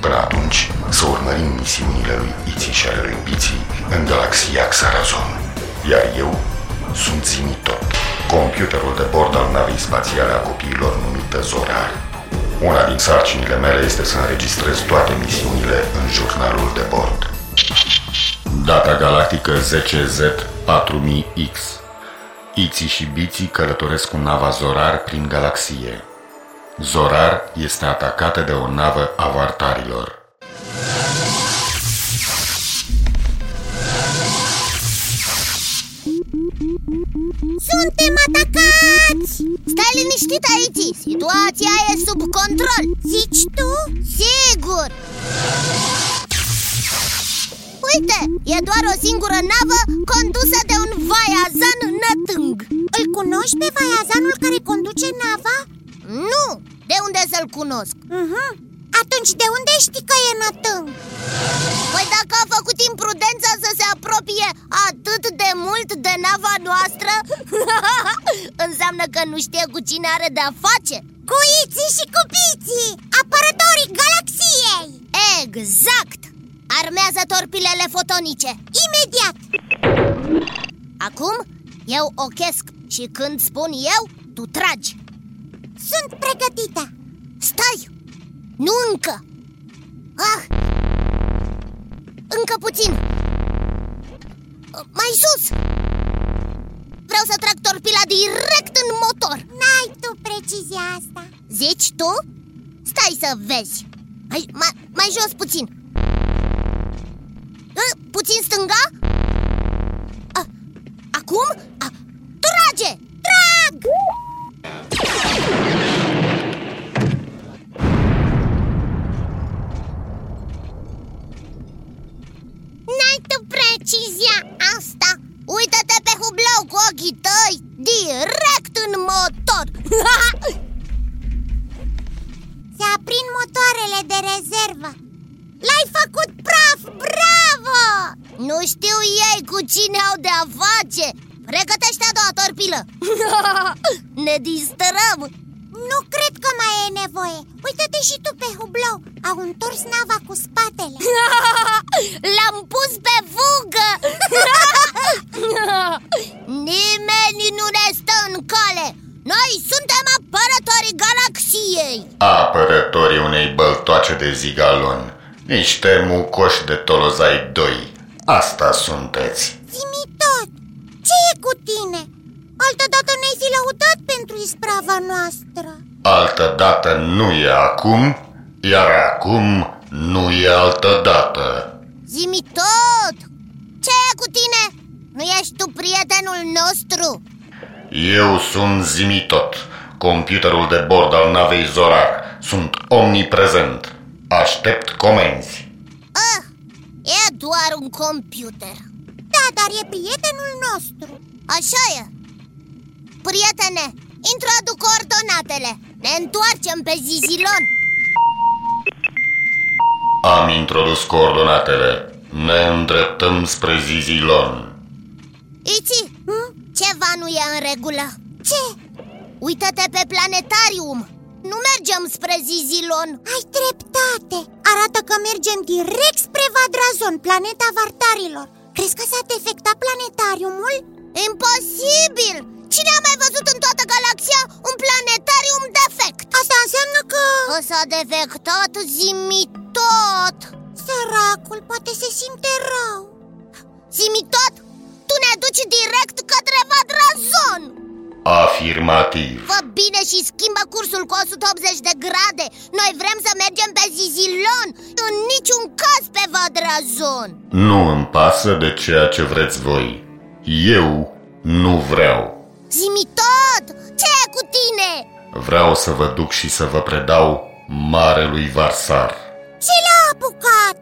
Până atunci, să urmărim misiunile lui Iții și ale lui Biții în galaxia Xarazon. Iar eu sunt Zimitot, computerul de bord al navei spațiale a copiilor numită Zorar. Una din sarcinile mele este să înregistrez toate misiunile în jurnalul de bord. Data galactică 10Z4000X Iții și Biții călătoresc cu nava Zorar prin galaxie. Zorar este atacată de o navă a vartarilor. Suntem atacați! Stai liniștit aici, situația e sub control Zici tu? Sigur! Uite, e doar o singură navă condusă de un vaiazan nătâng Îl cunoști pe vaiazanul care conduce nava? Nu, de unde să-l cunosc? Uh-huh. Atunci de unde știi că e nătâng? Păi dacă a făcut imprudența să se apropie atât de mult de nava noastră Înseamnă că nu știe cu cine are de-a face Cu iții și cu biții, apărătorii galaxiei Exact! Armează torpilele fotonice Imediat! Acum eu ochesc și când spun eu, tu tragi Sunt pregătită Stai! Nu încă! Ah! Încă puțin! Mai sus! Vreau să trag torpila direct în motor N-ai tu precizia asta Zici tu? Stai să vezi Mai, mai, mai jos puțin Puțin stânga? L-am pus pe fugă. Nimeni nu ne stă în cale. Noi suntem apărătorii galaxiei. Apărătorii unei băltoace de zigalon. Niște mucoși de tolozai 2 Asta sunteți. Zimi tot, ce e cu tine? Altădată ne-ai fi lăudat pentru isprava noastră. Altădată nu e acum Iar acum nu e altădată Zimi tot! Ce e cu tine? Nu ești tu prietenul nostru? Eu sunt Zimitot Computerul de bord al navei Zorar. Sunt omniprezent. Aștept comenzi. Ah, e doar un computer. Da, dar e prietenul nostru. Așa e. Prietene, introduc coordonatele. Ne întoarcem pe Zizilon Am introdus coordonatele Ne îndreptăm spre Zizilon Iti, hm? ceva nu e în regulă Ce? Uită-te pe planetarium Nu mergem spre Zizilon Ai dreptate Arată că mergem direct spre Vadrazon, planeta vartarilor Crezi că s-a defectat planetariumul? Imposibil! Cine a mai văzut în toată galaxia un planetarium defect? Asta înseamnă că... Că s-a defectat zimi tot! Săracul poate se simte rău. Zimi tot, tu ne duci direct către Vadrazon! Afirmativ. Fă bine și schimbă cursul cu 180 de grade. Noi vrem să mergem pe Zizilon În niciun caz pe Vadrazon. Nu îmi pasă de ceea ce vreți voi. Eu nu vreau. Zimi tot, ce e cu tine? Vreau să vă duc și să vă predau Marelui Varsar Ce l-a apucat?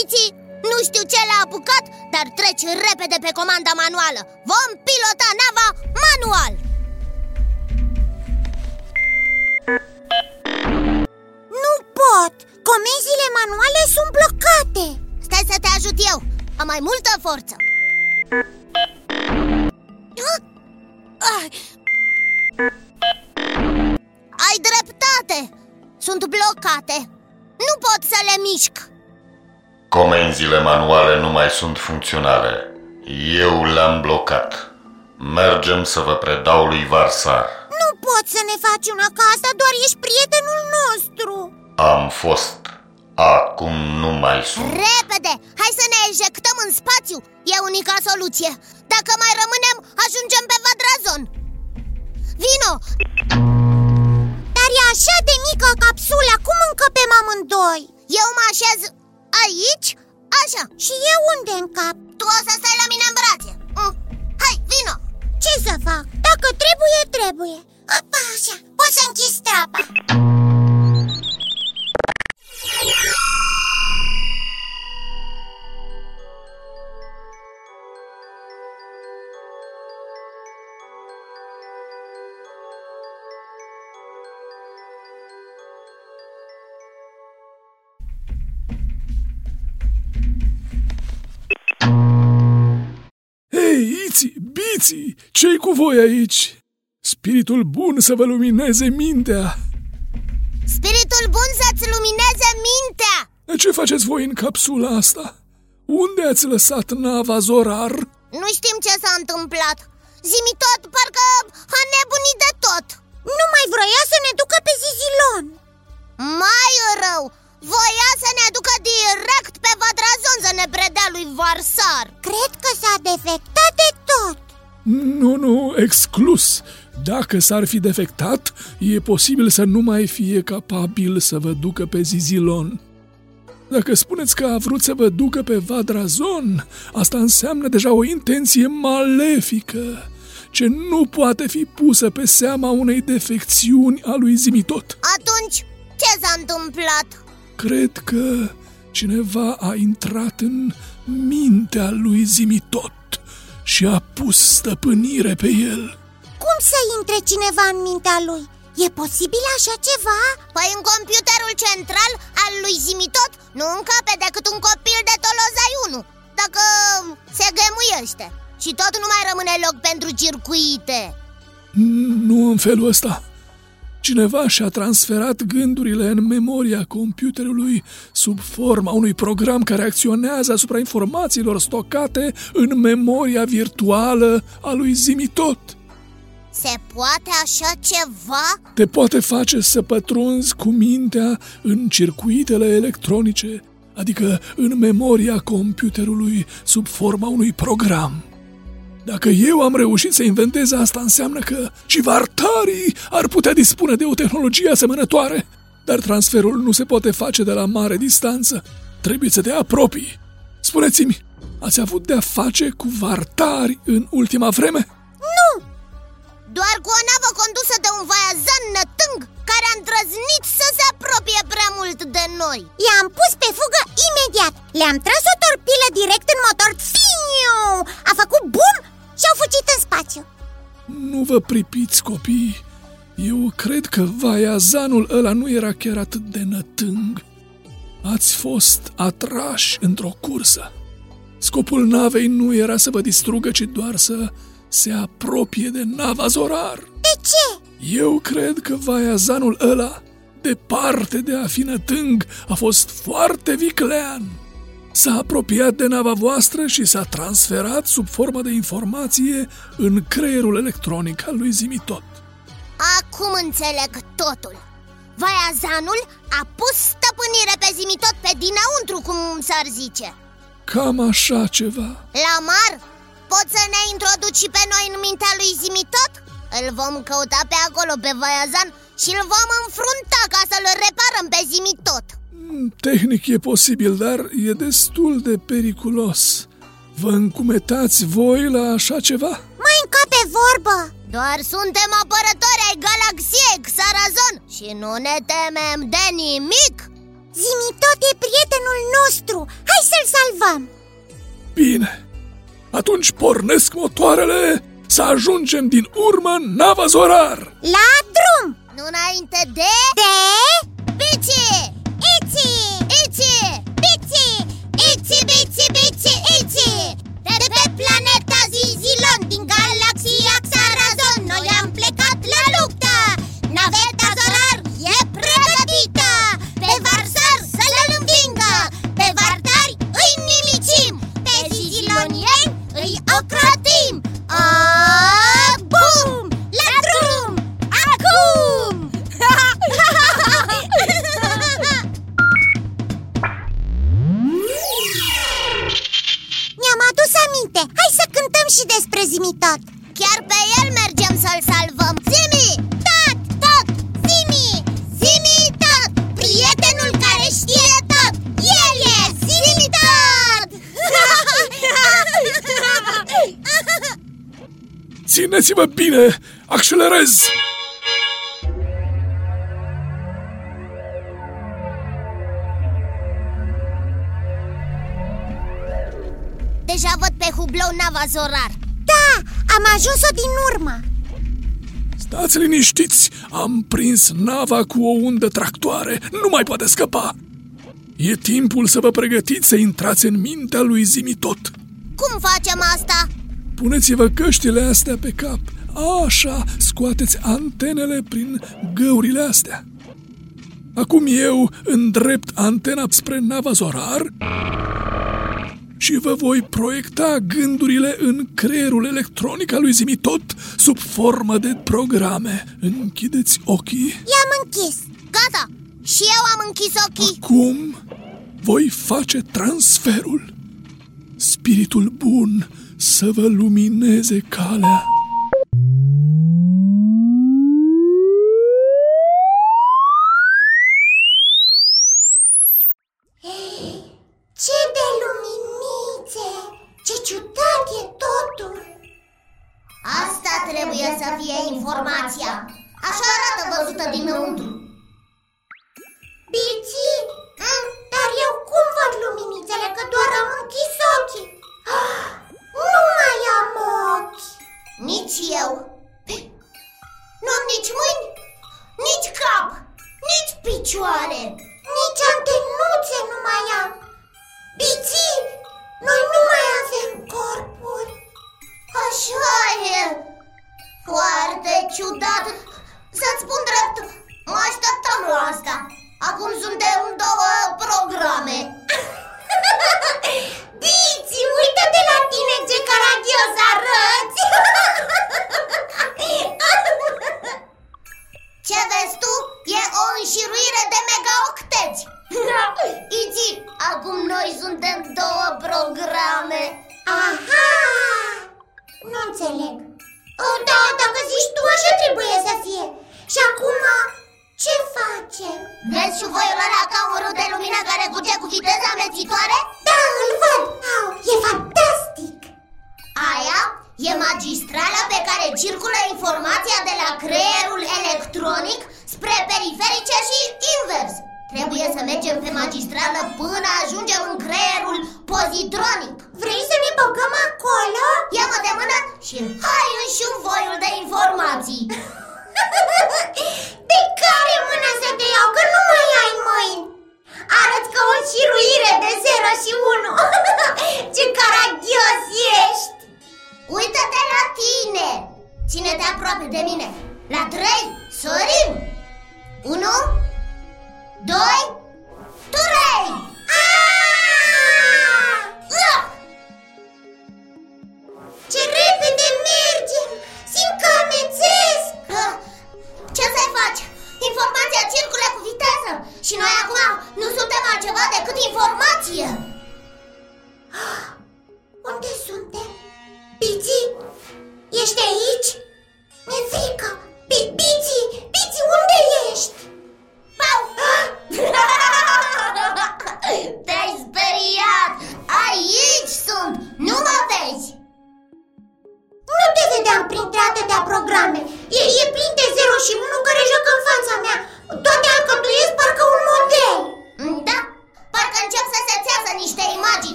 Iti, nu știu ce l-a apucat, dar treci repede pe comanda manuală Vom pilota nava manual Nu pot! Comenzile manuale sunt blocate Stai să te ajut eu, am mai multă forță Ah! Ai dreptate, sunt blocate Nu pot să le mișc. Comenzile manuale nu mai sunt funcționale. Eu le-am blocat. Mergem să vă predau lui Varsar. Nu poți să ne faci una ca asta, doar ești prietenul nostru. Am fost. Acum nu mai sunt. Repede, hai să ne ejectăm în spațiu. E unica soluție. Dacă mai rămânem, ajungem pe Vadrazon. Vino! Dar e așa de mică capsula, cum încăpem amândoi? Eu mă așez aici, așa Și eu unde încap? Tu o să stai la mine în brațe mm. Hai, vino! Ce să fac? Dacă trebuie, trebuie Opa, Așa, poți să închizi trapa Hei, Iți, Biți, ce-i cu voi aici? Spiritul bun să vă lumineze mintea Spiritul bun să-ți lumineze mintea De ce faceți voi în capsula asta? Unde ați lăsat nava Zorar? Nu știm ce s-a întâmplat Zimi tot, parcă a nebunit de tot Nu mai vroia să ne ducă pe Zizilon Mai rău, voia să ne ducă direct pe Vadrazon să ne predea lui Varsar Cred că s-a defectat de tot Nu, nu, exclus Dacă s-ar fi defectat, e posibil să nu mai fie capabil să vă ducă pe Zizilon Dacă spuneți că a vrut să vă ducă pe Vadrazon, asta înseamnă deja o intenție malefică ce nu poate fi pusă pe seama unei defecțiuni a lui Zimitot. Atunci, ce s-a întâmplat? Cred că cineva a intrat în mintea lui Zimitot și a pus stăpânire pe el. Cum să intre cineva în mintea lui? E posibil așa ceva? Păi în computerul central al lui Zimitot nu încape decât un copil de Tolozai 1 Dacă se gămuiește Și tot nu mai rămâne loc pentru circuite Nu în felul ăsta. Cineva și-a transferat gândurile în memoria computerului sub forma unui program care acționează asupra informațiilor stocate în memoria virtuală a lui Zimitot. Se poate așa ceva? Te poate face să pătrunzi cu mintea în circuitele electronice, adică în memoria computerului sub forma unui program. Dacă eu am reușit să inventez asta, înseamnă că și vartarii ar putea dispune de o tehnologie asemănătoare. Dar transferul nu se poate face de la mare distanță. Trebuie să te apropii. Spuneți-mi, ați avut de-a face cu vartari în ultima vreme? Doar cu o navă condusă de un vaiazan nătâng Care a îndrăznit să se apropie prea mult de noi I-am pus pe fugă imediat Le-am tras o torpilă direct în motor vă pripiți, copii. Eu cred că vaiazanul ăla nu era chiar atât de nătâng. Ați fost atrași într-o cursă. Scopul navei nu era să vă distrugă, ci doar să se apropie de nava Zorar. De ce? Eu cred că vaiazanul ăla, departe de a fi nătâng, a fost foarte viclean. S-a apropiat de nava voastră și s-a transferat sub formă de informație în creierul electronic al lui Zimitot. Acum înțeleg totul Vaiazanul a pus stăpânire pe Zimitot pe dinăuntru, cum s-ar zice cam așa ceva Lamar, poți să ne introduci și pe noi în mintea lui Zimitot? Îl vom căuta pe acolo, pe Vaiazan Și îl vom înfrunta ca să-l reparăm pe Zimitot Mm, Tehnic e posibil, dar e destul de periculos. Vă încumetați voi la așa ceva? Mai încape vorbă! Doar suntem apărători ai galaxiei Xarazon Și nu ne temem de nimic! Zimi tot e prietenul nostru! Hai să-l salvăm! Bine, atunci pornesc motoarele să ajungem din urmă în nava Zorar. La drum! Nu înainte de... De... Bici! Și despre Zimi tot Chiar pe el mergem să-l salvăm Zimi! Tot! Tot! Zimi! Zimi tot! Prietenul care știe tot! El e Zimi tot! Țineți-vă bine, accelerez! Nava Zorar Da, am ajuns-o din urmă. Stați liniștiți, am prins nava cu o undă tractoare, nu mai poate scăpa. E timpul să vă pregătiți să intrați în mintea lui Zimitot. Cum facem asta? Puneți-vă căștile astea pe cap. Așa, scoateți antenele prin găurile astea. Acum eu îndrept antena spre nava Zorar și vă voi proiecta gândurile în creierul electronic al lui Zimitot sub formă de programe. Închideți ochii. I-am închis Gata! Și eu am închis ochii Acum voi face transferul. Spiritul bun să vă lumineze calea. Să fie informația. Așa arată văzută dinăuntru circulă informația de la creierul electronic spre periferice și invers. Trebuie să mergem pe magistrală până ajungem în creierul pozitronic. Vrei să ne băgăm acolo? Ia-mă de mână și hai în șuvoiul de informații. De care mână să te iau, că nu mai ai mâini? Arăți ca o șiruire de 0 și 1 Ce caragios ești! Uită-te la tine Ține-te aproape de mine. La trei, sărim Unu Doi Trei. Ah! Ce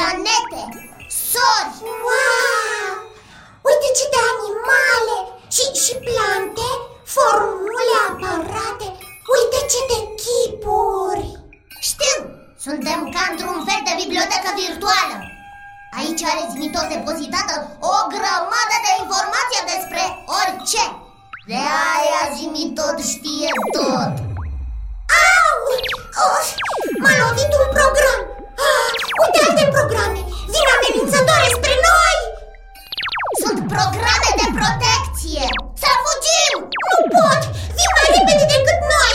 planete, sori. Wow! Uite ce de animale! Și, și plante, formule, aparate Uite ce de chipuri! Știu, suntem ca într-un fel de bibliotecă virtuală. Aici are mi depozitată o grămadă de informație despre orice. De aia mi tot știe tot. Au! Oh, m-a lovit un program ah, Uite alte programe Vin amenințătoare spre noi Sunt programe de protecție Să fugim! Nu pot! Vin mai repede decât noi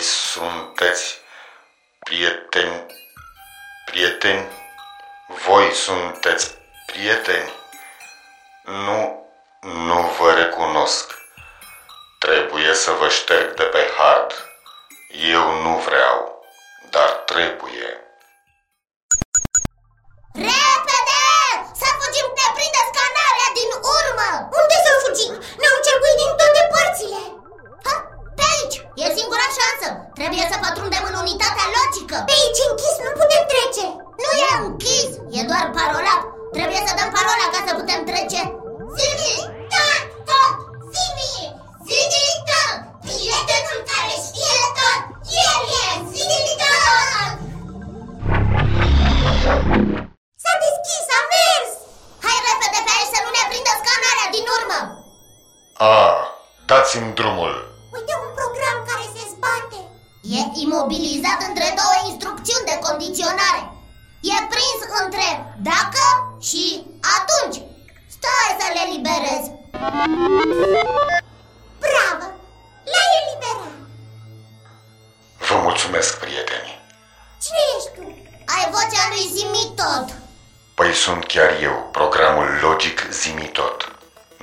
voi sunteți prieteni, prieteni, voi sunteți prieteni. Nu, nu vă recunosc. Trebuie să vă șterg de pe hard. Eu nu vreau, dar trebuie. Repede! Să fugim, ne prinde scanarea din urmă Unde să fugim? Ne-au încercuit din toate părțile ha, Pe aici, e singura șansă. Trebuie să pătrundem în unitatea logică. Pe aici închis nu putem trece. Nu e închis, e doar parolat. Trebuie să dăm parola ca să putem trece. Zimi, tot, tot, Zimi, Zimi, tot. Prietenul care știe tot El e. Zimi, tot. S-a deschis, a mers. Hai repede pe aici să nu ne prindă scanarea din urmă. A, dați-mi drumul.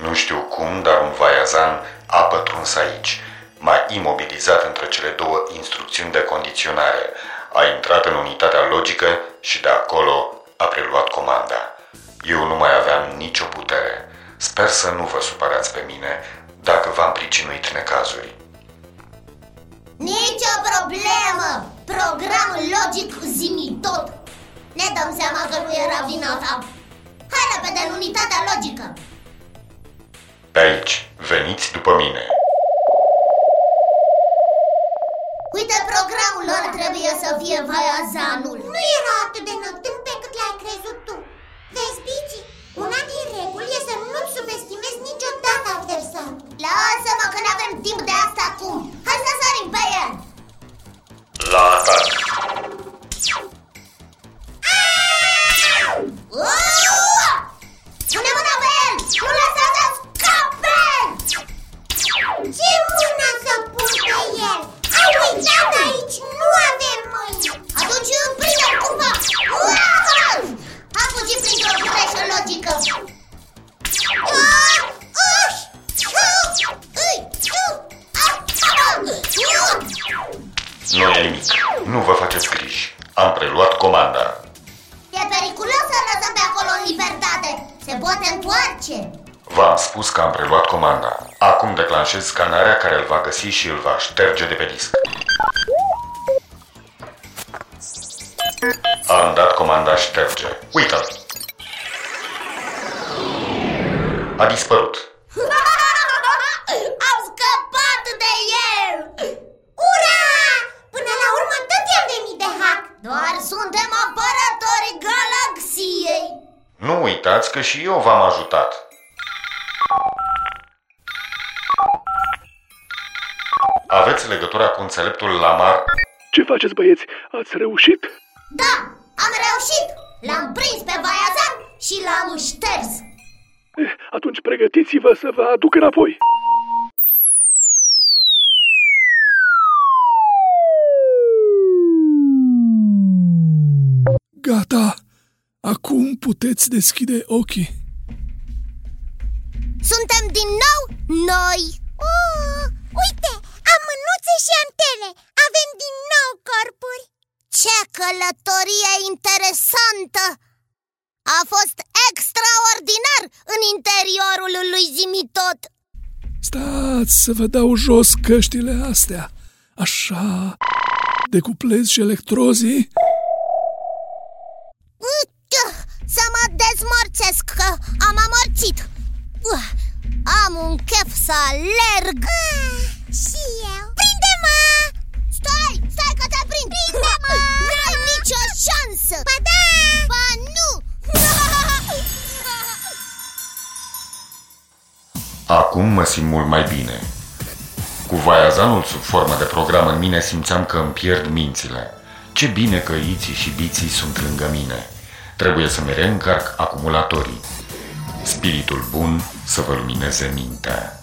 Nu știu cum, dar un vaiazan a pătruns aici. M-a imobilizat între cele două instrucțiuni de condiționare. A intrat în unitatea logică și de acolo a preluat comanda. Eu nu mai aveam nicio putere. Sper să nu vă supărați pe mine dacă v-am pricinuit necazuri. Nicio problemă Programul logic Zimi tot Ne dăm seama că nu era vina ta Hai repede în unitatea logică Pe aici, veniți după mine. Uite programul lor trebuie să fie vaiazanul Nu era atât de nătând pe cât l-ai crezut tu Se poate întoarce! V-am spus că am preluat comanda. Acum declanșez scanarea care îl va găsi și îl va șterge de pe disc. Am dat comanda șterge. Uită-l! A dispărut. Aveți legătura cu înțeleptul Lamar? Ce faceți, băieți? Ați reușit? Da, am reușit L-am prins pe Vaiazan și l-am șters Eh, atunci pregătiți-vă să vă aduc înapoi. Gata! Acum puteți deschide ochii. Suntem din nou noi uh, Uite, am mânuțe și antene Avem din nou corpuri Ce călătorie interesantă! A fost extraordinar în interiorul lui Zimitot Stați să vă dau jos căștile astea. Așa. Decuplez și electrozii. Uite, Să mă dezmorțesc că am amorțit Uh, Am un chef să alerg ah, Și eu Prinde-mă! Stai, stai că te prind Prinde-mă! N-ai nicio șansă Ba da! Ba nu Acum mă simt mult mai bine. Cu vaiazanul sub formă de program în mine simțeam că îmi pierd mințile. Ce bine că iții și biții sunt lângă mine. Trebuie să-mi reîncarc acumulatorii. Spiritul bun să vă lumineze mintea.